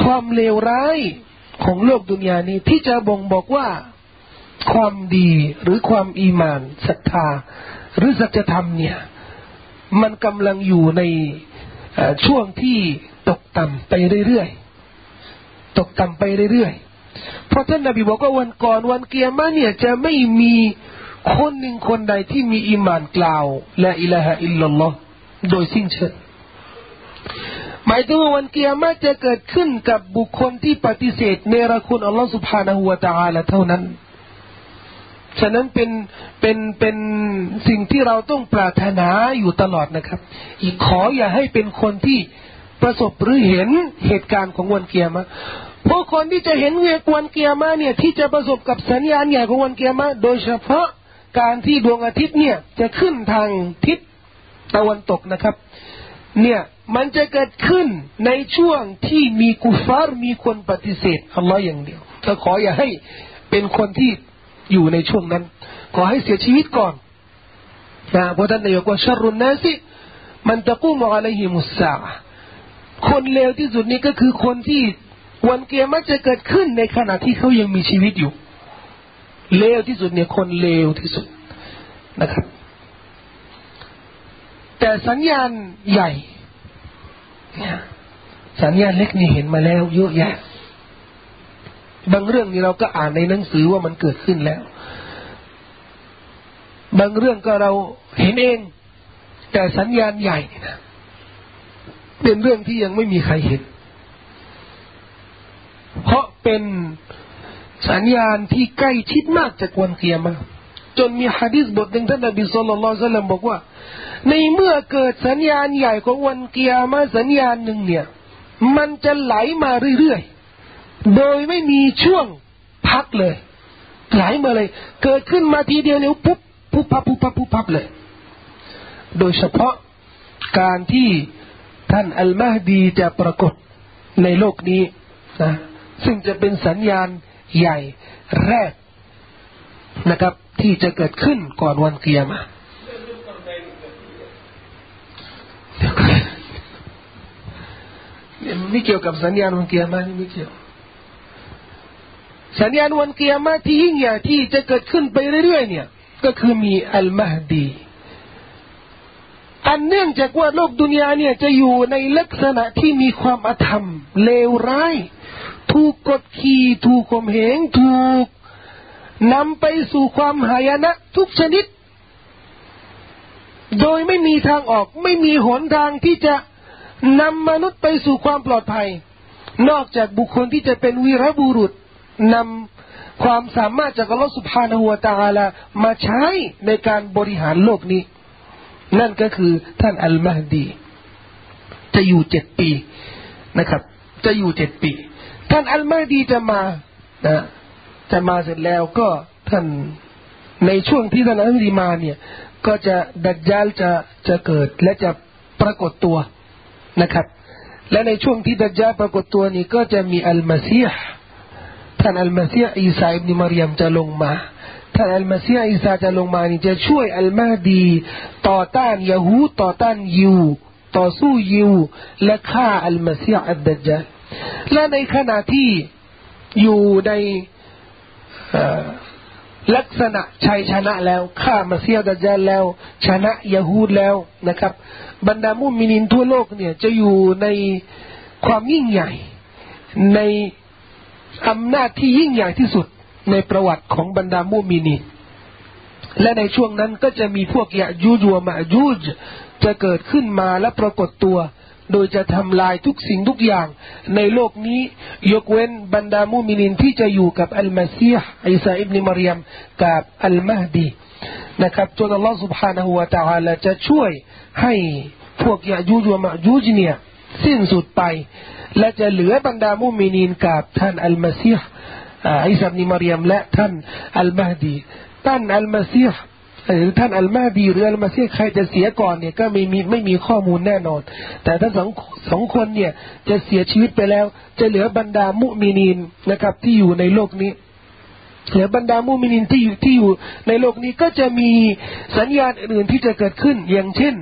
ความเลวร้ายของโลกดุนยานี้ ที่จะบ่งบอกว่าความดีหรือความอีมานศรัทธา หรือสัจธรรมเนี่ย มันกำลังอยู่ในช่วงที่ตกต่ำไปเรื่อยๆตกต่ำไปเรื่อยๆเพราะท่านนบีบอกว่าวันก่อนวันเกียร์มาเนี่ยจะไม่มีคนหนึ่งคนใดที่มีอิมานกล่าวละอิละฮะอิลลัลลอฮ์โดยสิ้นเชิง หมายถึงว่าวันเกียรติจะเกิดขึ้นกับบุคคลที่ปฏิเสธเนรคุณอัลลอฮฺสุบฮานาฮูวะตาละเท่านั้น ฉะนั้นเป็นเป็นเป็นสิ่งที่เราต้องปรารถนาอยู่ตลอดนะครับ อีกขออย่าให้เป็นคนที่ประสบหรือเห็นเหตุการณ์ของวันเกียรติพราคนที่จะเห็นเหตุวันเกียร์มาเนี่ยที่จะประสบกับสัญญาณใหญ่ของวันเกียร์มาโดยเฉพาะการที่ดวงอาทิตย์เนี่ยจะขึ้นทางทิศตะวันตกนะครับ เนี่ยมันจะเกิดขึ้นในช่วงที่มีกุฟาร์มีคนปฏิเสธอัลลอฮ์อย่างเดียวก็ขออย่าให้เป็นคนที่อยู่ในช่วงนั้น ขอให้เสียชีวิตก่อนนะเพราะท่านนายกว่าชรุนนาสิมันตะกู้มอะไรหิมุสาคนเลวที่สุดนี้ก็คือคนที่วันเกียรติจะเกิดขึ้นในขณะที่เขายังมีชีวิตอยู่ เลวที่สุดเนี่ยคนเลวที่สุดนะครับ แต่สัญญาณใหญ่สัญญาณเล็กนี่เห็นมาแล้วเยอะแยะ บางเรื่องนี้เราก็อ่านในหนังสือว่ามันเกิดขึ้นแล้ว บางเรื่องก็เราเห็นเอง แต่สัญญาณใหญ่นะเป็นเรื่องที่ยังไม่มีใครเห็น เพราะเป็นสัญญาณที่ใกล้ชิดมากจากวันเกียรมา จนมีฮะดิษบทหนึ่งท่านนบีสุลต่านสัลลัมบอกว่า ในเมื่อเกิดสัญญาณใหญ่ของวันเกียร์มาสัญญาณหนึ่งเนี่ย มันจะไหลมาเรื่อยๆ โดยไม่มีช่วงพักเลย ไหลมาเลย เกิดขึ้นมาทีเดียวเนี่ยปุ๊บปุ๊บปั๊บปุ๊บปั๊บปุ๊บปั๊บเลย โดยเฉพาะการที่ท่านอัลมาฮดีจะปรากฏในโลกนี้นะซึ่งจะเป็นสัญญาณใหญ่แรก นะครับ ที่จะเกิดขึ้นก่อนวันเกียร์มาไม่เกี่ยวกับสัญญาณวันเกียร์มานี่ไม่เกี่ยวสัญญาณวันเกียร์มาที่ยิ่งใหญ่ที่จะเกิดขึ้นไปเรื่อยๆเนี่ย ก็คือมีอัลมาฮดีอันเนื่องจากว่าโลกดุนยาเนี่ยจะอยู่ในลักษณะที่มีความอธรรม เลวร้าย ถูกกดขี่ถูกข่มเหงถูก นำไปสู่ความหายนะทุกชนิด โดยไม่มีทางออกไม่มีหนทางที่จะนำมนุษย์ไปสู่ความปลอดภัย นอกจากบุคคลที่จะเป็นวีรบุรุษนำความสามารถจากอัลลอฮฺสุบฮานาหัวตาลามาใช้ในการบริหารโลกนี้ นั่นก็คือท่านอัลมาฮดี จะอยู่เจ็ดปีนะครับ จะอยู่เจ็ดปี ท่านอัลมาฮดีจะมานะ จะมาเสร็จแล้วก็ท่านในช่วงที่ท่านอัลมาดีมาเนี่ย ก็จะดัจจาลจะจะเกิดและจะปรากฏตัวนะครับ และในช่วงที่ดัจจาลปรากฏตัวนี้ก็จะมีอัลมาซีฮ์ท่านอัลมาซีฮ์อีสาอิบนิมารยมจะลงมาท่านอัลมาซีอิสาจะลงมานี่จะช่วยอัลมาดีต่อต้านยะฮูต่อต้านยิวต่อสู้ยิวและฆ่าอัลมาซีอัดดัจจาลและในขณะที่อยู่ใน ลักษณะชัยชนะแล้วฆ่ามาเซียดัจจลแล้ว ชนะยะฮูดแล้วนะครับ บรรดามุมินินทั่วโลกเนี่ยจะอยู่ในความยิ่งใหญ่ ในอำนาจที่ยิ่งใหญ่ที่สุดในประวัติของบรรดามุมินีและในช่วงนั้นก็จะมีพวกยะยูจัวมายูจจะเกิดขึ้นมาและปรากฏตัว โดยจะทำลายทุกสิ่งทุกอย่าง ในโลกนี้ยกเว้นบรรดามุมินินที่จะอยู่กับอัลมาซีฮ์อิสาอิบนิมารยมกับอัลมาฮดีนะครับจนอัลลอฮฺ سبحانه และ تعالى จะช่วยให้พวกยะยูจัวมายูจเนี่ยสิ้นสุดไป และจะเหลือบรรดามุมินินกับท่านอัลมาซีฮ์อิสาบิมารยมและท่านอัลมาดีท่านอัลมาซีฮ์ หรือท่านอัลมาดีหรืออัลมาซีใครจะเสียก่อนเนี่ยก็ไม่มีไม่มีข้อมูลแน่นอน แต่ถ้าสองสองคนเนี่ยจะเสียชีวิตไปแล้ว จะเหลือบรรดามุมินีนนะครับ ที่อยู่ในโลกนี้เหลือบรรดามุมินินที่อยู่ที่อยู่ในโลกนี้ก็จะมีสัญญาณอื่นที่จะเกิดขึ้นอย่างเช่น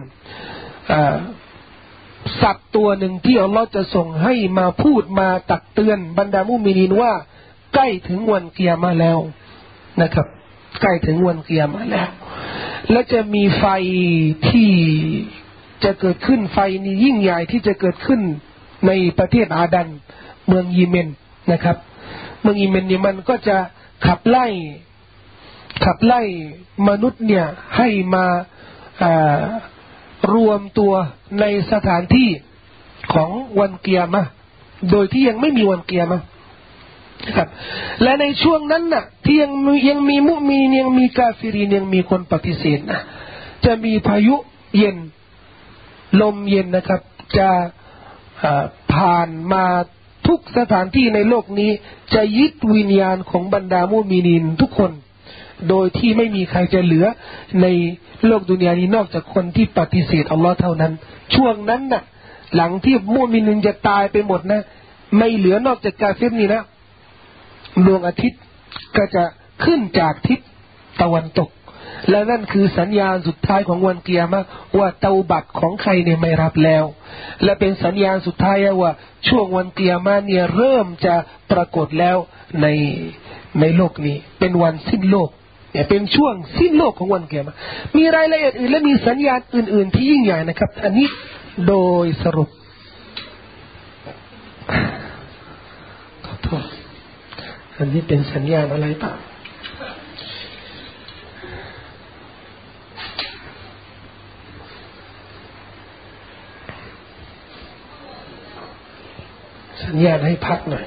สัตว์ตัวหนึ่งที่อัลลอฮ์จะส่งให้มาพูดมาตักเตือนบรรดามุมินินว่าใกล้ถึงวันเกียร์มาแล้วนะครับ ใกล้ถึงวันเกียร์มาแล้ว และจะมีไฟที่จะเกิดขึ้นไฟนี้ยิ่งใหญ่ที่จะเกิดขึ้นในประเทศอาดัน เมืองยีเมนนะครับ เมืองยีเมนเนี่ยมันก็จะขับไล่ ขับไล่มนุษย์เนี่ยให้มารวมตัวในสถานที่ของวันเกียร์มาโดยที่ยังไม่มีวันเกียร์มา ครับ และในช่วงนั้นน่ะ ที่ยังยังมีมุมียังมีกาฟิรียังมีคนปฏิเสธนะจะมีพายุเย็น ลมเย็นนะครับ จะผ่านมาทุกสถานที่ในโลกนี้ จะยึดวิญญาณของบรรดามุมีนินทุกคน โดยที่ไม่มีใครจะเหลือในโลกดุนยานี้นอกจากคนที่ปฏิเสธอัลลอฮ์เท่านั้น ช่วงนั้นน่ะ หลังที่มุมินินจะตายไปหมดนะ ไม่เหลือนอกจากกาเฟรนี่นะ ดวงอาทิตย์ก็จะขึ้นจากทิศตะวันตก และนั่นคือสัญญาณสุดท้ายของวันเกียร์มาว่าเตาบัตรของใครเนี่ยไม่รับแล้ว และเป็นสัญญาณสุดท้ายว่าช่วงวันเกียร์มาเนี่ยเริ่มจะปรากฏแล้วในในโลกนี้ เป็นวันสิ้นโลกเนี่ยเป็นช่วงสิ้นโลกของวันเกียรมามีรายละเอียดอื่นและมีสัญญาณอื่น ๆ ที่ยิ่งใหญ่นะครับ อันนี้โดยสรุปขอโทษ อันนี้เป็นสัญญาณอะไรเปล่าสัญญาณให้พักหน่อย